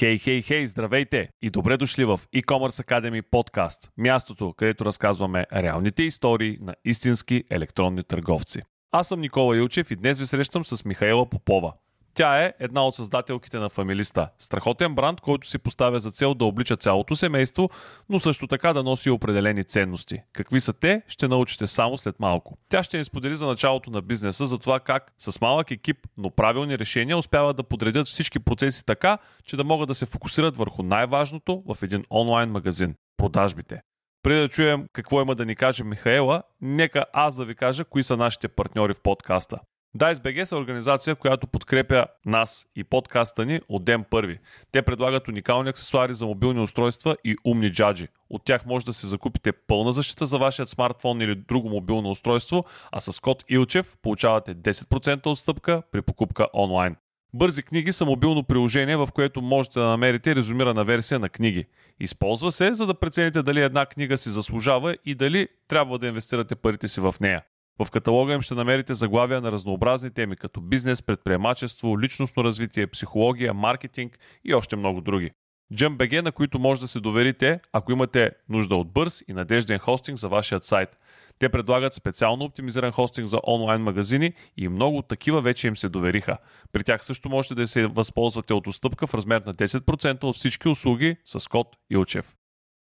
Хей, хей, хей, здравейте и добре дошли в e-commerce Academy подкаст, мястото, където разказваме реалните истории на истински електронни търговци. Аз съм Никола Илчев и днес ви срещам с Михаела Попова – тя е една от създателките на Фамилиста. Страхотен бранд, който си поставя за цел да облича цялото семейство, но също така да носи определени ценности. Какви са те, ще научите само след малко. Тя ще ни сподели за началото на бизнеса, за това как с малък екип, но правилни решения успяват да подредят всички процеси така, че да могат да се фокусират върху най-важното в един онлайн магазин – продажбите. Преди да чуем какво има да ни каже Михаела, нека аз да ви кажа кои са нашите партньори в подкаста. DiceBG са организация, която подкрепя нас и подкаста ни от ден първи. Те предлагат уникални аксесуари за мобилни устройства и умни джаджи. От тях може да се закупите пълна защита за вашият смартфон или друго мобилно устройство, а с код Илчев получавате 10% отстъпка при покупка онлайн. Бързи книги са мобилно приложение, в което можете да намерите резюмирана версия на книги. Използва се, за да прецените дали една книга си заслужава и дали трябва да инвестирате парите си в нея. В каталога им ще намерите заглавия на разнообразни теми, като бизнес, предприемачество, личностно развитие, психология, маркетинг и още много други. JumpBG, на които може да се доверите, ако имате нужда от бърз и надежден хостинг за вашият сайт. Те предлагат специално оптимизиран хостинг за онлайн магазини и много такива вече им се довериха. При тях също можете да се възползвате от отстъпка в размер на 10% от всички услуги с код Илчев.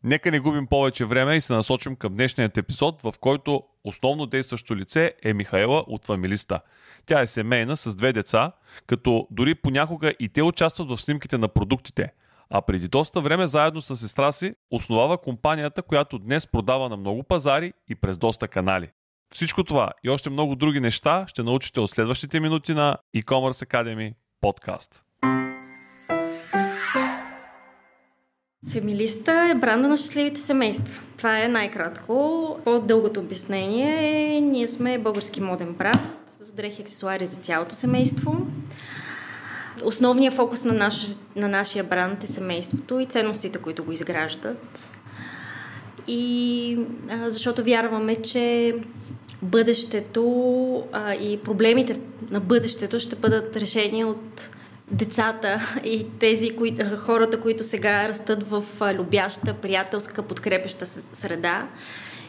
Нека не губим повече време и се насочим към днешният епизод, в който основно действащо лице е Михаела от фамилиста. Тя е семейна с две деца, като дори понякога и те участват в снимките на продуктите. А преди доста време заедно с сестра си основава компанията, която днес продава на много пазари и през доста канали. Всичко това и още много други неща ще научите от следващите минути на e-commerce Academy подкаст. Фемилиста е бранда на щастливите семейства. Това е най-кратко. По-дългото обяснение е, ние сме български моден бранд с дрехи аксесуари за цялото семейство. Основният фокус на, наш, на нашия бранд е семейството и ценностите, които го изграждат. И а, защото вярваме, че бъдещето а, и проблемите на бъдещето ще бъдат решени от децата и тези кои, хората, които сега растат в любяща, приятелска, подкрепеща среда.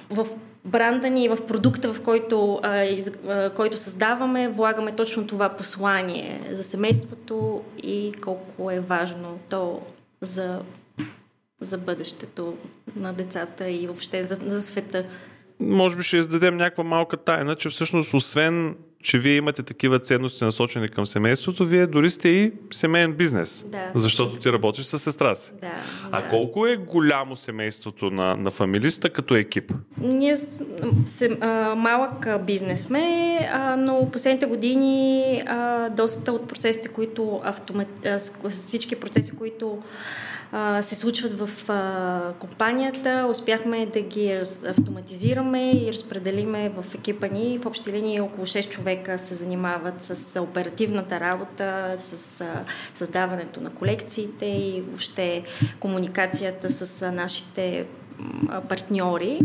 В бранда ни и в продукта, в който, а, из, а, който създаваме, влагаме точно това послание за семейството и колко е важно то за, за бъдещето на децата и въобще за, за света. Може би ще издадем някаква малка тайна, че всъщност освен че вие имате такива ценности насочени към семейството, вие дори сте и семейен бизнес. Да. Защото ти работиш с сестра си. Да, а да. колко е голямо семейството на, на фамилиста като екип? Ние с, с, а, малък бизнес сме, а, но последните години а, доста от процесите, които автомат, а, всички процеси, които се случват в компанията. Успяхме да ги автоматизираме и разпределиме в екипа ни. В общи линии около 6 човека се занимават с оперативната работа, с създаването на колекциите и въобще комуникацията с нашите партньори.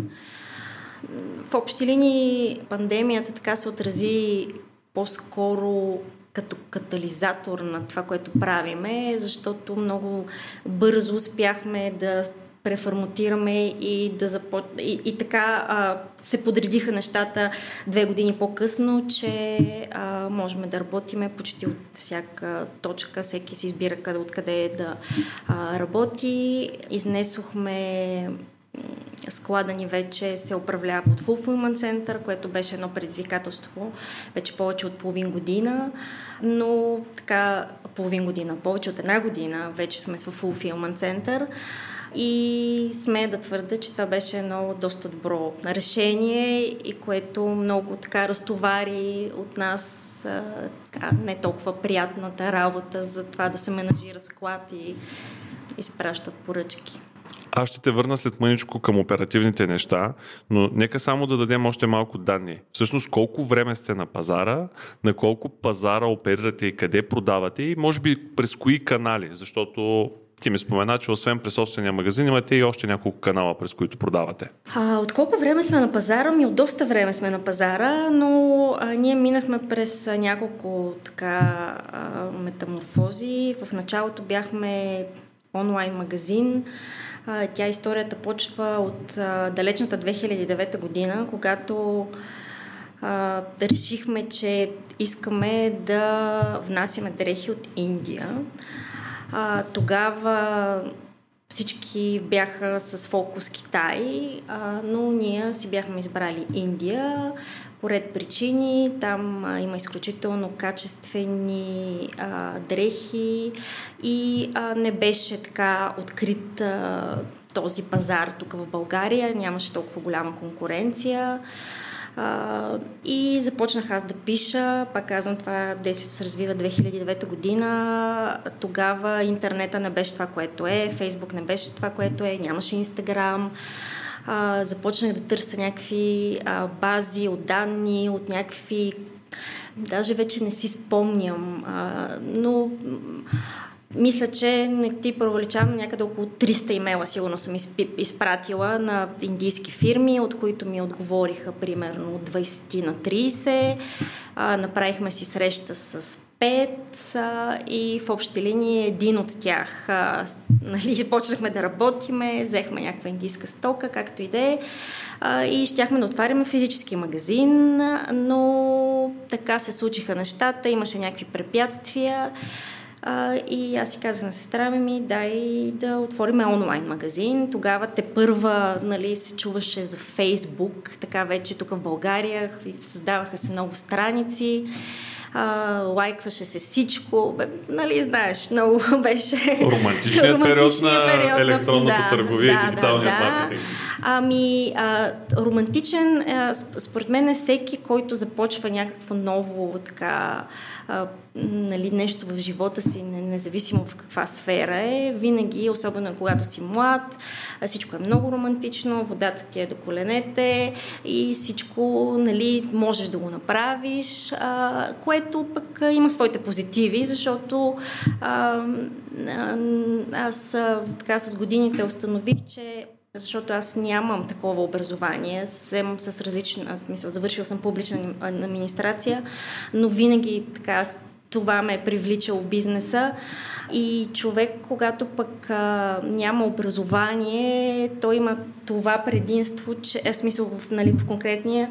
В общи линии пандемията така се отрази по-скоро като катализатор на това, което правиме, защото много бързо успяхме да преформатираме и да започ... и, и така а, се подредиха нещата две години по-късно, че а, можем да работиме почти от всяка точка, всеки си избира къде, откъде да а, работи. Изнесохме склада ни вече се управлява от Fulfillment Center, което беше едно предизвикателство вече повече от половин година, но така половин година, повече от една година вече сме в Fulfillment Center и сме да твърда, че това беше едно доста добро решение и което много така разтовари от нас така, не толкова приятната работа за това да се менажира склад и изпращат поръчки. Аз ще те върна след мъничко към оперативните неща, но нека само да дадем още малко данни. Всъщност колко време сте на пазара, на колко пазара оперирате и къде продавате и може би през кои канали, защото ти ми спомена, че освен през собствения магазин имате и още няколко канала, през които продавате. А, от колко време сме на пазара? Ми от доста време сме на пазара, но а, ние минахме през а, няколко така а, метаморфози. В началото бяхме онлайн магазин. Тя историята почва от далечната 2009 година, когато решихме, че искаме да внасяме дрехи от Индия. Тогава всички бяха с фокус Китай, но ние си бяхме избрали Индия по причини. Там а, има изключително качествени а, дрехи и а, не беше така открит а, този пазар тук в България. Нямаше толкова голяма конкуренция. А, и започнах аз да пиша, пак казвам, това действието се развива 2009 година. Тогава интернета не беше това, което е, Фейсбук не беше това, което е, нямаше Инстаграм. А, започнах да търся някакви а, бази от данни, от някакви Даже вече не си спомням, а, но мисля, че не ти проваличавам някъде около 300 имейла, сигурно съм изпратила на индийски фирми, от които ми отговориха примерно 20 на 30. А, направихме си среща с 5 а, и в общи линии един от тях а, нали, почнахме да работиме, взехме някаква индийска стока, както и да е. И щяхме да отваряме физически магазин, но така се случиха нещата, имаше някакви препятствия. А, и аз си казах на сестра ми, дай да отворим онлайн магазин. Тогава те първа нали, се чуваше за Фейсбук, така вече тук в България създаваха се много страници а, лайкваше се всичко, бе, нали, знаеш, много беше... Романтичният период на период електронната да, търговия да, и дигиталния да, маркетинг. Ами, а, романтичен, а, според мен е всеки, който започва някакво ново така а, нали, нещо в живота си, независимо в каква сфера е, винаги, особено когато си млад, всичко е много романтично, водата ти е до коленете и всичко нали, можеш да го направиш, а, което пък има своите позитиви, защото а, аз така с годините установих, че защото аз нямам такова образование, съм с различна, аз мисля, завършила съм публична администрация, но винаги така това ме е привличало бизнеса. И човек, когато пък а, няма образование, той има това предимство, че, е смисъл в, нали, в конкретния,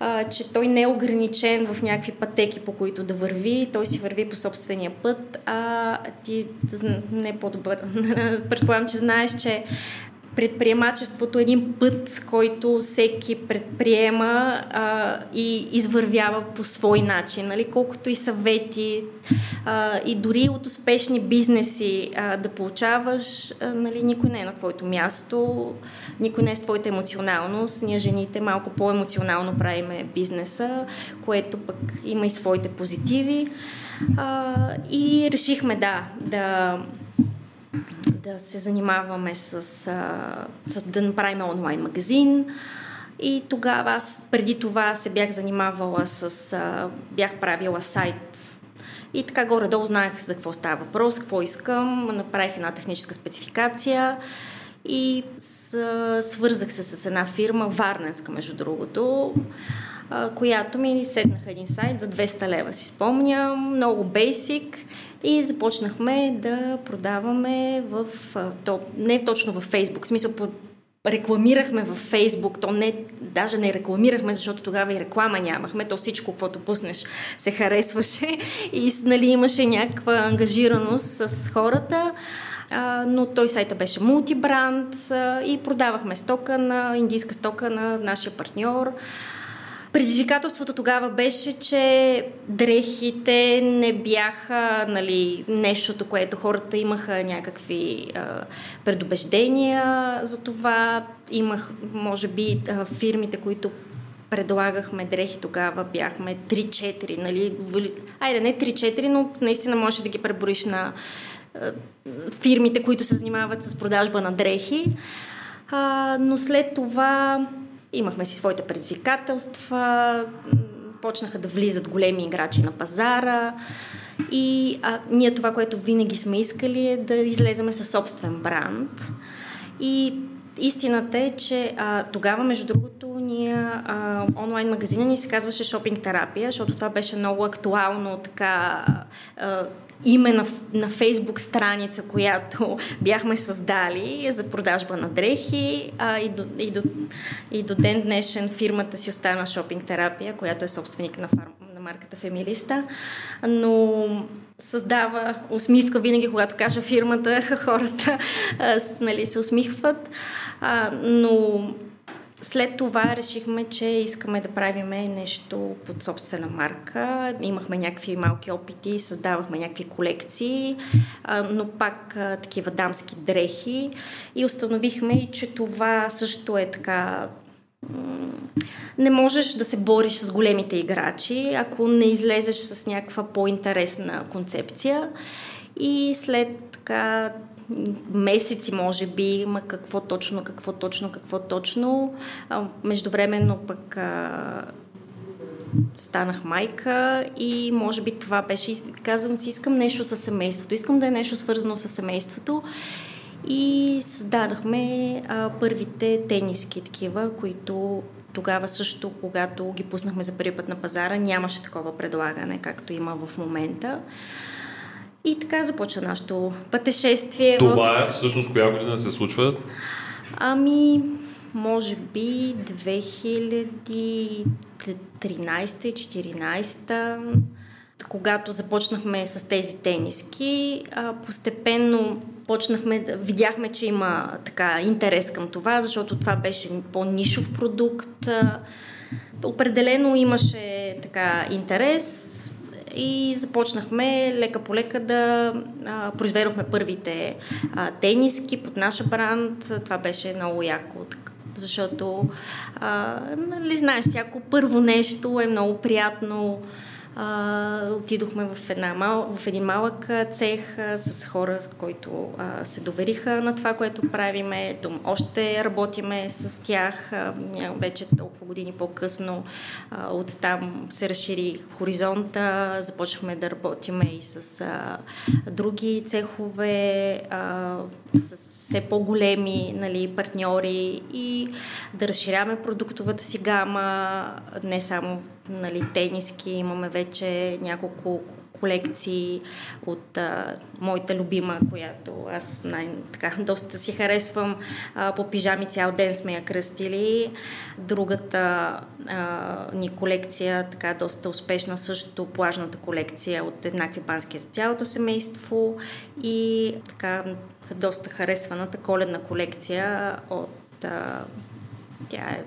а, че той не е ограничен в някакви пътеки, по които да върви, той си върви по собствения път, а ти не е по-добър. Предполагам, че знаеш, че предприемачеството е един път, който всеки предприема а, и извървява по свой начин. Нали? Колкото и съвети а, и дори от успешни бизнеси а, да получаваш, а, нали, никой не е на твоето място, никой не е с твоята емоционалност. Ние жените малко по-емоционално правиме бизнеса, което пък има и своите позитиви. А, и решихме да, да да се занимаваме с, а, с да направим онлайн магазин. И тогава аз преди това се бях занимавала с... А, бях правила сайт и така горе-долу знаех за какво става въпрос, какво искам. Направих една техническа спецификация и с, свързах се с една фирма, Варненска между другото, която ми седнаха един сайт за 200 лева, си спомням, много бейсик и започнахме да продаваме в, то, не точно в Фейсбук, в смисъл рекламирахме в Фейсбук, то не, даже не рекламирахме, защото тогава и реклама нямахме, то всичко, каквото пуснеш, се харесваше и нали, имаше някаква ангажираност с хората. А, но той сайта беше мултибранд и продавахме стока на индийска стока на нашия партньор. Предизвикателството тогава беше, че дрехите не бяха нали, нещото, което хората имаха някакви а, предубеждения за това. Имах, може би, а, фирмите, които предлагахме дрехи тогава, бяхме 3-4, нали? Айде, не 3-4, но наистина можеш да ги пребориш на а, фирмите, които се занимават с продажба на дрехи. А, но след това Имахме си своите предизвикателства, почнаха да влизат големи играчи на пазара и а, ние това, което винаги сме искали е да излеземе със собствен бранд. И истината е, че а, тогава, между другото, ние а, онлайн магазина ни се казваше Шопинг терапия, защото това беше много актуално така а, име на, на фейсбук страница, която бяхме създали за продажба на дрехи а, и, до, и, до, и до ден днешен фирмата си остана шопинг терапия, която е собственик на, фарм, на марката Фемилиста, но създава усмивка винаги, когато кажа фирмата, хората а, нали, се усмихват, а, но след това решихме, че искаме да правим нещо под собствена марка. Имахме някакви малки опити, създавахме някакви колекции, но пак такива дамски дрехи и установихме, че това също е така не можеш да се бориш с големите играчи, ако не излезеш с някаква по-интересна концепция. И след така месеци, може би, има какво точно, какво точно, какво точно. Междувременно пък станах майка и може би това беше, казвам си, искам нещо със семейството, искам да е нещо свързано с семейството и създадахме а, първите тениски такива, които тогава също, когато ги пуснахме за първи път на пазара, нямаше такова предлагане, както има в момента. И така започва нашето пътешествие. Това в... е всъщност коя година се случва? Ами, може би 2013 и 2014 когато започнахме с тези тениски, постепенно почнахме видяхме, че има така интерес към това, защото това беше по-нишов продукт. Определено имаше така интерес и започнахме лека по лека да а, произведохме първите а, тениски под наша бранд. Това беше много яко, защото а, нали, знаеш, всяко първо нещо е много приятно а, отидохме в, една мал, в един малък цех а, с хора, които а, се довериха на това, което правиме. Том, още работиме с тях. А, вече толкова години по-късно а, оттам се разшири хоризонта. Започнахме да работиме и с а, други цехове, а, с все по-големи нали, партньори и да разширяваме продуктовата си гама, не само нали, тениски, имаме вече няколко колекции от а, моята любима, която аз най- така, доста си харесвам. А, по пижами цял ден сме я кръстили. Другата а, ни колекция, така доста успешна, също плажната колекция от еднакви бански за цялото семейство и така доста харесваната коледна колекция от а, тя е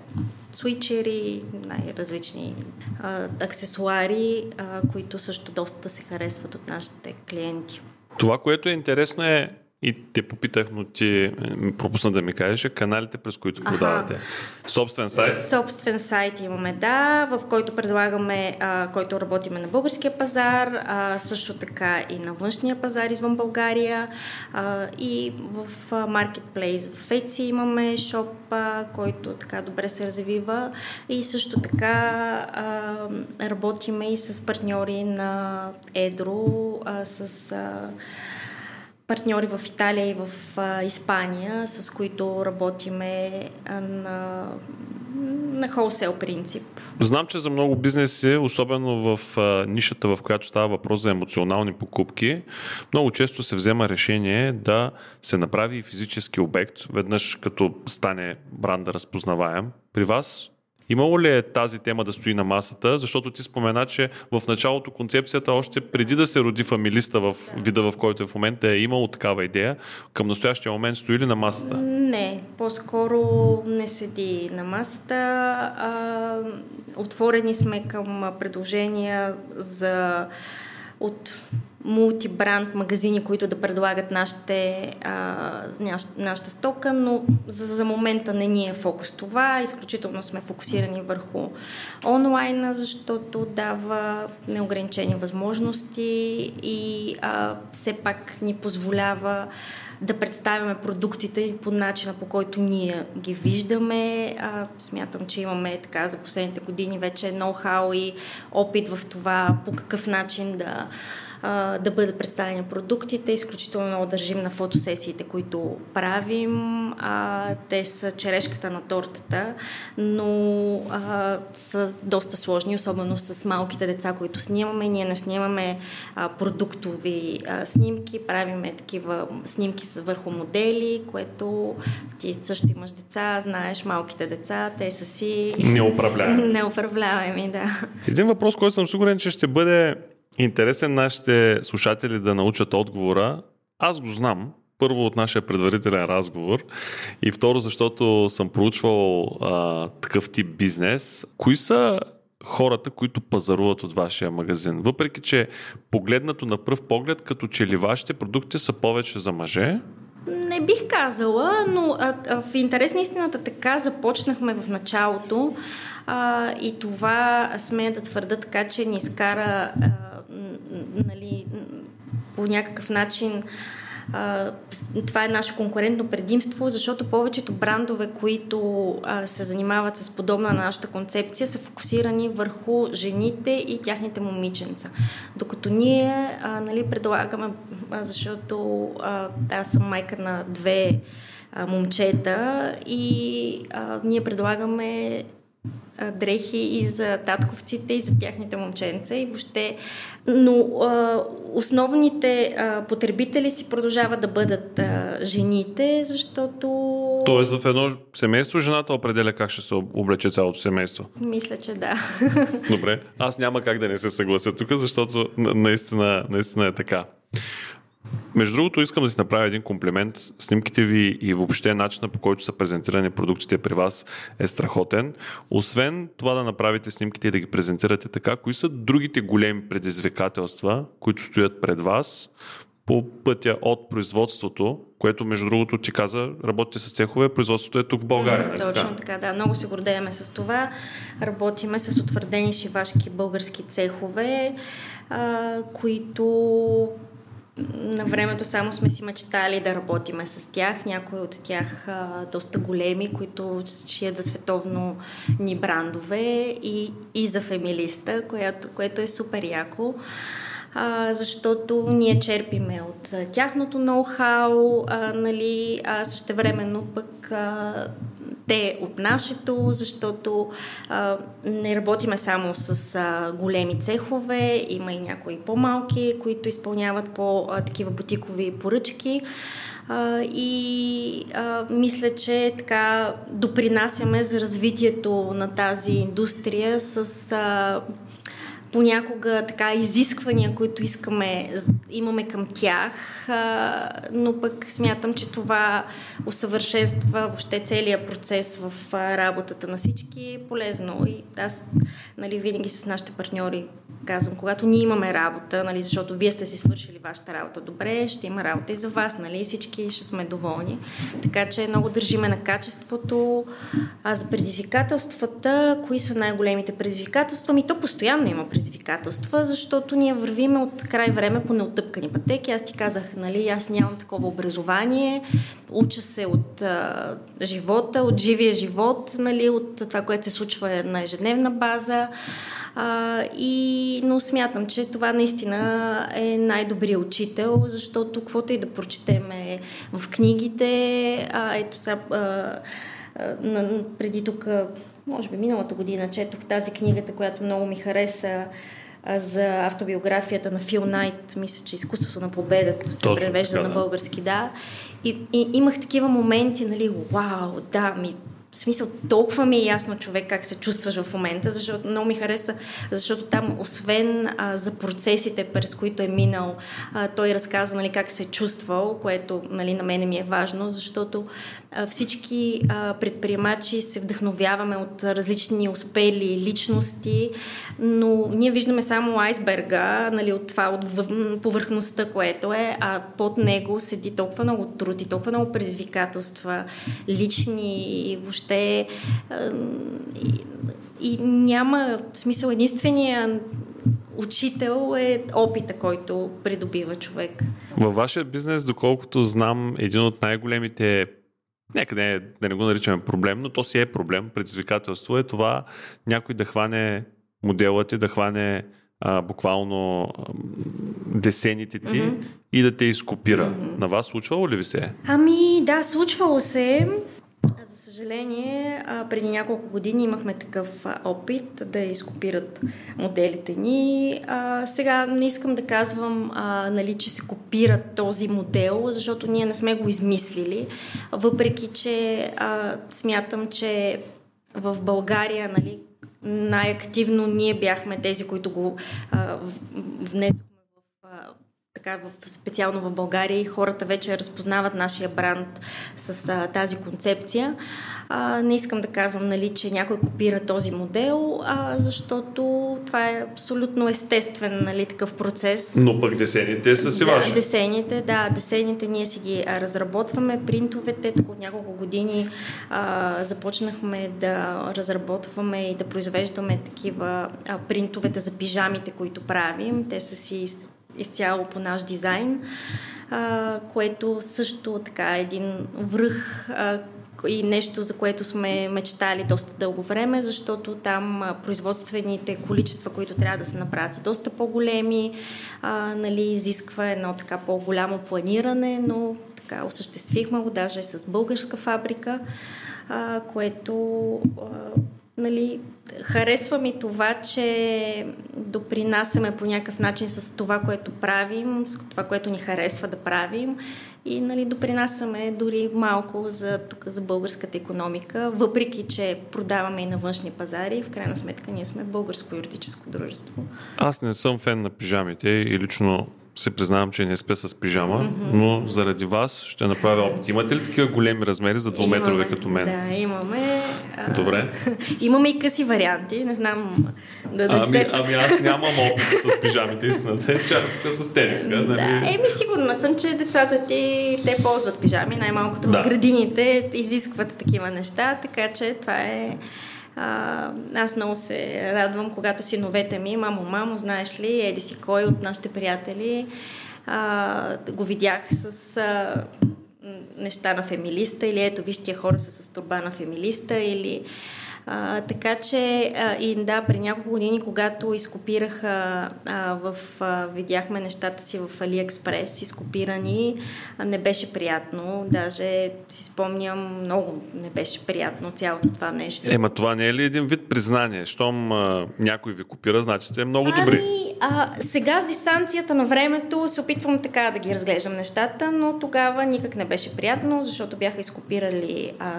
свичери, най-различни а, аксесуари, а, които също доста се харесват от нашите клиенти. Това, което е интересно е и те попитах, но ти пропусна да ми кажеш каналите, през които продавате. Собствен сайт? Собствен сайт имаме, да, в който предлагаме, а, който работиме на българския пазар, а, също така и на външния пазар извън България а, и в Marketplace в Etsy имаме шоп, а, който така добре се развива и също така а, работиме и с партньори на Едро, а, с а, партньори в Италия и в а, Испания, с които работиме а, на, на холсел принцип. Знам, че за много бизнеси, особено в а, нишата, в която става въпрос за емоционални покупки, много често се взема решение да се направи физически обект, веднъж като стане бранда разпознаваем. При вас Имало ли е тази тема да стои на масата? Защото ти спомена, че в началото концепцията, още преди да се роди фамилиста в вида, в който е в момента, е имало такава идея. Към настоящия момент стои ли на масата? Не, по-скоро не седи на масата. А, отворени сме към предложения за от мултибранд магазини, които да предлагат нашите, а, нашата стока, но за, за момента не ни е фокус това. Изключително сме фокусирани върху онлайна, защото дава неограничени възможности и а, все пак ни позволява да представяме продуктите по начина, по който ние ги виждаме. А, смятам, че имаме така за последните години вече ноу-хау и опит в това по какъв начин да а, да бъдат представени продуктите. Изключително много държим на фотосесиите, които правим. А, те са черешката на тортата, но а, са доста сложни, особено с малките деца, които снимаме. Ние не снимаме а, продуктови а, снимки, правиме такива снимки върху модели, което ти също имаш деца, знаеш малките деца, те са си... Неуправляеми. Неуправляеми, да. Един въпрос, който съм сигурен, че ще бъде интересен нашите слушатели да научат отговора. Аз го знам, първо от нашия предварителен разговор и второ, защото съм проучвал а, такъв тип бизнес. Кои са хората, които пазаруват от вашия магазин? Въпреки, че погледнато на пръв поглед, като че ли вашите продукти са повече за мъже, не бих казала, но а, а, в интерес на истината така започнахме в началото а, и това смея да твърда така, че ни изкара а, нали, по някакъв начин това е наше конкурентно предимство, защото повечето брандове, които се занимават с подобна на нашата концепция, са фокусирани върху жените и тяхните момиченца. Докато ние нали, предлагаме, защото аз съм майка на две момчета и ние предлагаме дрехи и за татковците, и за тяхните момченца и въобще. Но а, основните а, потребители си продължават да бъдат а, жените, защото... Тоест в едно семейство жената определя как ще се облече цялото семейство? Мисля, че да. Добре. Аз няма как да не се съглася тук, защото наистина, наистина е така. Между другото, искам да си направя един комплимент. Снимките ви и въобще начина по който са презентирани продуктите при вас е страхотен. Освен това да направите снимките и да ги презентирате така, кои са другите големи предизвикателства, които стоят пред вас по пътя от производството, което между другото ти каза, работите с цехове, производството е тук в България. Mm, точно така? така, да. Много се гордееме с това. Работиме с утвърдени шивашки български цехове, а, които на времето само сме си мечтали да работиме с тях. Някои от тях а, доста големи, които шият за световно ни брандове и, и за фемилиста, което, което е супер яко. А, защото ние черпиме от тяхното ноу-хау, а, нали, а същевременно пък а, те от нашето, защото а, не работиме само с а, големи цехове, има и някои по-малки, които изпълняват по а, такива бутикови поръчки. А, и а, мисля, че така допринасяме за развитието на тази индустрия с а, понякога така изисквания, които искаме, имаме към тях, но пък смятам, че това усъвършенства въобще целият процес в работата на всички е полезно. И аз нали, винаги с нашите партньори казвам, когато ние имаме работа, нали, защото вие сте си свършили вашата работа добре, ще има работа и за вас, нали, всички ще сме доволни. Така че много държиме на качеството. А за предизвикателствата, кои са най-големите предизвикателства? Ми то постоянно има предизвикателства, защото ние вървиме от край време по неотъпкани пътеки. Аз ти казах, нали, аз нямам такова образование, уча се от а, живота, от живия живот, нали, от това, което се случва на ежедневна база. А, и, но смятам, че това наистина е най-добрият учител, защото каквото и да прочетеме в книгите, а, ето сега, а, а, преди тук, може би миналата година, четох тази книгата, която много ми хареса, за автобиографията на Фил Найт, мисля, че изкуството на победата се Точно, превежда така, на български, да. И, и имах такива моменти, нали, вау, да, ми в смисъл, толкова ми е ясно човек как се чувстваш в момента, защото много ми хареса, защото там, освен а, за процесите, през които е минал, а, той разказва нали, как се е чувствал, което нали, на мене ми е важно, защото всички предприемачи се вдъхновяваме от различни успели личности, но ние виждаме само айсберга, нали, от това, от повърхността, което е, а под него седи толкова много труд и толкова много предизвикателства, лични и въобще и, и няма смисъл единствения учител е опита, който придобива човек. Във вашия бизнес, доколкото знам, един от най-големите нека не, да не го наричаме проблем, но то си е проблем, предизвикателство е това някой да хване моделът и да хване а, буквално а, десените ти mm-hmm. и да те изкопира. Mm-hmm. На вас случвало ли ви се? Ами да, случвало се. Съжаление, преди няколко години имахме такъв опит да изкопират моделите ни. Сега не искам да казвам, нали, че се копира този модел, защото ние не сме го измислили, въпреки че смятам, че в България нали, най-активно ние бяхме тези, които го внесохме така в, специално в България и хората вече разпознават нашия бранд с а, тази концепция. А, не искам да казвам, нали, че някой копира този модел, а, защото това е абсолютно естествен нали, такъв процес. Но пък десените са си да, важни. Десените, да, десените ние си ги разработваме. Принтовете, тук от няколко години а, започнахме да разработваме и да произвеждаме такива а, принтовете за пижамите, които правим. Те са си изцяло по наш дизайн, а, което също така е един връх а, и нещо, за което сме мечтали доста дълго време, защото там а, производствените количества, които трябва да се направят, са доста по-големи, а, нали, изисква едно така по-голямо планиране, но така осъществихме го даже с българска фабрика, а, което а, нали, харесва ми това, че допринасяме по някакъв начин с това, което правим, с това, което ни харесва да правим и нали, допринасяме дори малко за, тук, за българската економика, въпреки, че продаваме и на външни пазари. В крайна сметка ние сме българско юридическо дружество. Аз не съм фен на пижамите и лично се признавам, че не спя с пижама, mm-hmm. но заради вас ще направя опит. Имате ли такива големи размери за двуметрове като мен? Да, имаме. Добре. имаме и къси варианти, не знам да да ами, ами аз нямам опит с пижамите, истината е, че аз спя с тениска. Нали? Да, еми сигурна съм, че децата ти, те ползват пижами, най-малкото да. в градините изискват такива неща, така че това е а, аз много се радвам, когато синовете ми, мамо, мамо, знаеш ли, еди си кой от нашите приятели, а, го видях с а, неща на фемилиста или ето виж хора са с турба на фемилиста или а, така че а, и да, при няколко години, когато изкопирах, а, в, а, видяхме нещата си в Алиекспрес, изкопирани, а, не беше приятно. Даже си спомням, много не беше приятно цялото това нещо. Ема това не е ли един вид признание? Щом а, някой ви копира, значи сте много добри. Ами, а, сега с дистанцията на времето се опитвам така да ги разглеждам нещата, но тогава никак не беше приятно, защото бяха изкопирали а,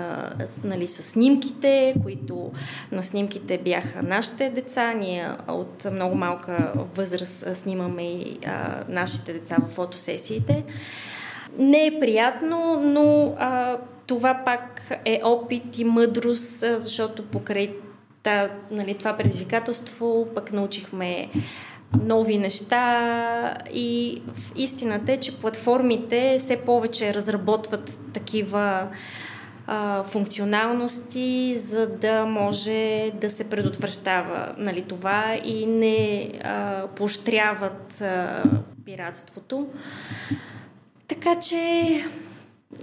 нали, с снимките, които които на снимките бяха нашите деца. Ние от много малка възраст снимаме и а, нашите деца в фотосесиите. Не е приятно, но а, това пак е опит и мъдрост, защото покрай та, нали, това предизвикателство пък научихме нови неща и истината е, че платформите все повече разработват такива функционалности, за да може да се предотвращава нали, това и не а, поощряват а, пиратството. Така че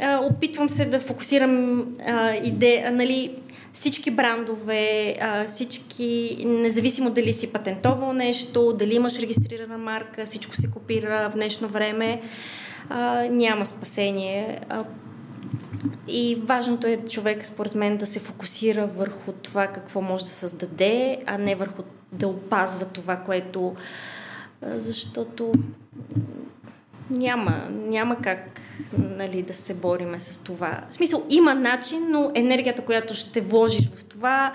а, опитвам се да фокусирам а, идея, нали, всички брандове, а, всички, независимо дали си патентовал нещо, дали имаш регистрирана марка, всичко се копира в днешно време, а, няма спасение. А, и важното е човек, според мен, да се фокусира върху това какво може да създаде, а не върху да опазва това, което. Защото няма, няма как нали, да се бориме с това. В смисъл, има начин, но енергията, която ще вложиш в това,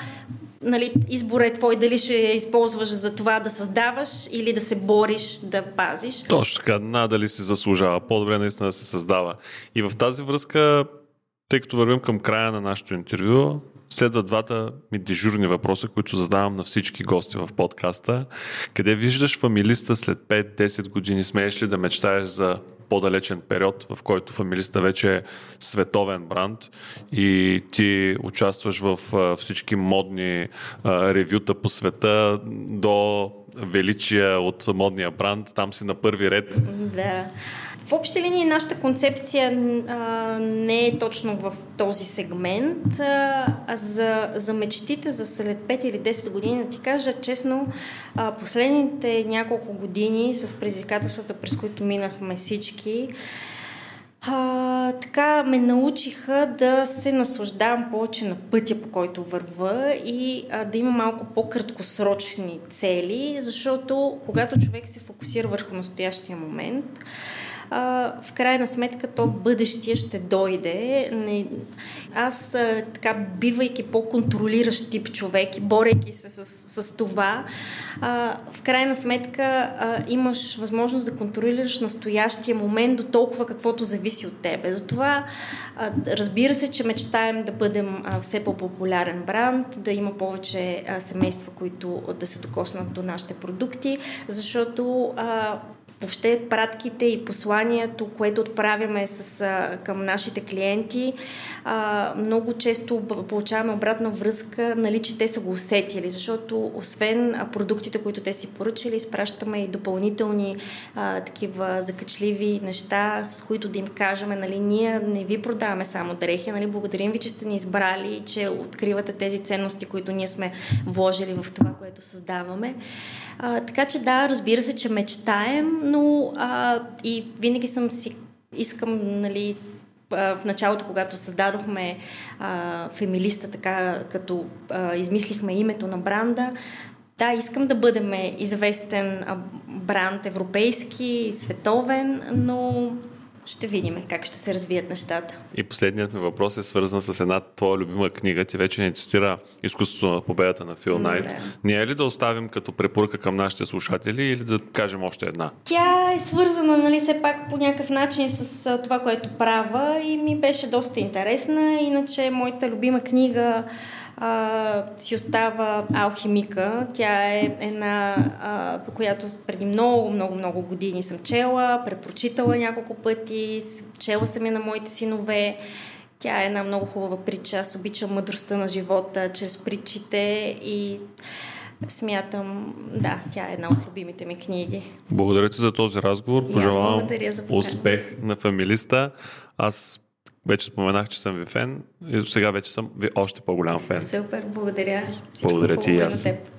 нали, избора е твой дали ще я използваш за това да създаваш или да се бориш да пазиш. Точно така, надали си заслужава. По-добре наистина да се създава. И в тази връзка тъй като вървим към края на нашето интервю, следват двата ми дежурни въпроса, които задавам на всички гости в подкаста. Къде виждаш фамилиста след 5-10 години? Смееш ли да мечтаеш за по-далечен период, в който фамилиста вече е световен бранд и ти участваш в всички модни ревюта по света до величия от модния бранд, там си на първи ред. Да. В общи линии нашата концепция а, не е точно в този сегмент. А, за, за мечтите за след 5 или 10 години, да ти кажа честно, а, последните няколко години с предизвикателствата, през които минахме всички, а, така ме научиха да се наслаждавам повече на пътя, по който върва и а, да има малко по-краткосрочни цели, защото когато човек се фокусира върху настоящия момент, а, в крайна сметка то бъдещия ще дойде. Не, аз а, така, бивайки по-контролиращ тип човек и борейки се с, с, с това, а, в крайна сметка а, имаш възможност да контролираш настоящия момент до толкова каквото зависи от тебе. Затова а, разбира се, че мечтаем да бъдем а, все по-популярен бранд, да има повече а, семейства, които да се докоснат до нашите продукти, защото а, въобще пратките и посланието, което отправяме с, а, към нашите клиенти, а, много често получаваме обратна връзка, нали, че те са го усетили, защото освен продуктите, които те си поръчали, изпращаме и допълнителни а, такива закачливи неща, с които да им кажем, нали, ние не ви продаваме само дрехи, нали, благодарим ви, че сте ни избрали и че откривате тези ценности, които ние сме вложили в това, което създаваме. А, така че да, разбира се, че мечтаем, но а, и винаги съм си искам, нали, в началото, когато създадохме а, Фемилиста, така като а, измислихме името на бранда, да, искам да бъдем известен бранд европейски, световен, но ще видим как ще се развият нещата. И последният ми въпрос е свързан с една твоя любима книга. Ти вече не цитира изкуството на победата на Фил Найт. Да. Ние е ли да оставим като препоръка към нашите слушатели или да кажем още една? Тя е свързана, нали, все пак по някакъв начин с това, което правя и ми беше доста интересна. Иначе моята любима книга а, си остава Алхимика. Тя е една, а, която преди много, много, много години съм чела, препрочитала няколко пъти, чела съм я на моите синове. Тя е една много хубава притча. Аз обичам мъдростта на живота чрез притчите и смятам, да, тя е една от любимите ми книги. Благодаря ти за този разговор. Пожелавам успех на фамилиста. Аз вече споменах, че съм ви фен и сега вече съм ви още по-голям фен. Супер, благодаря. Всичко благодаря ти и аз. На теб.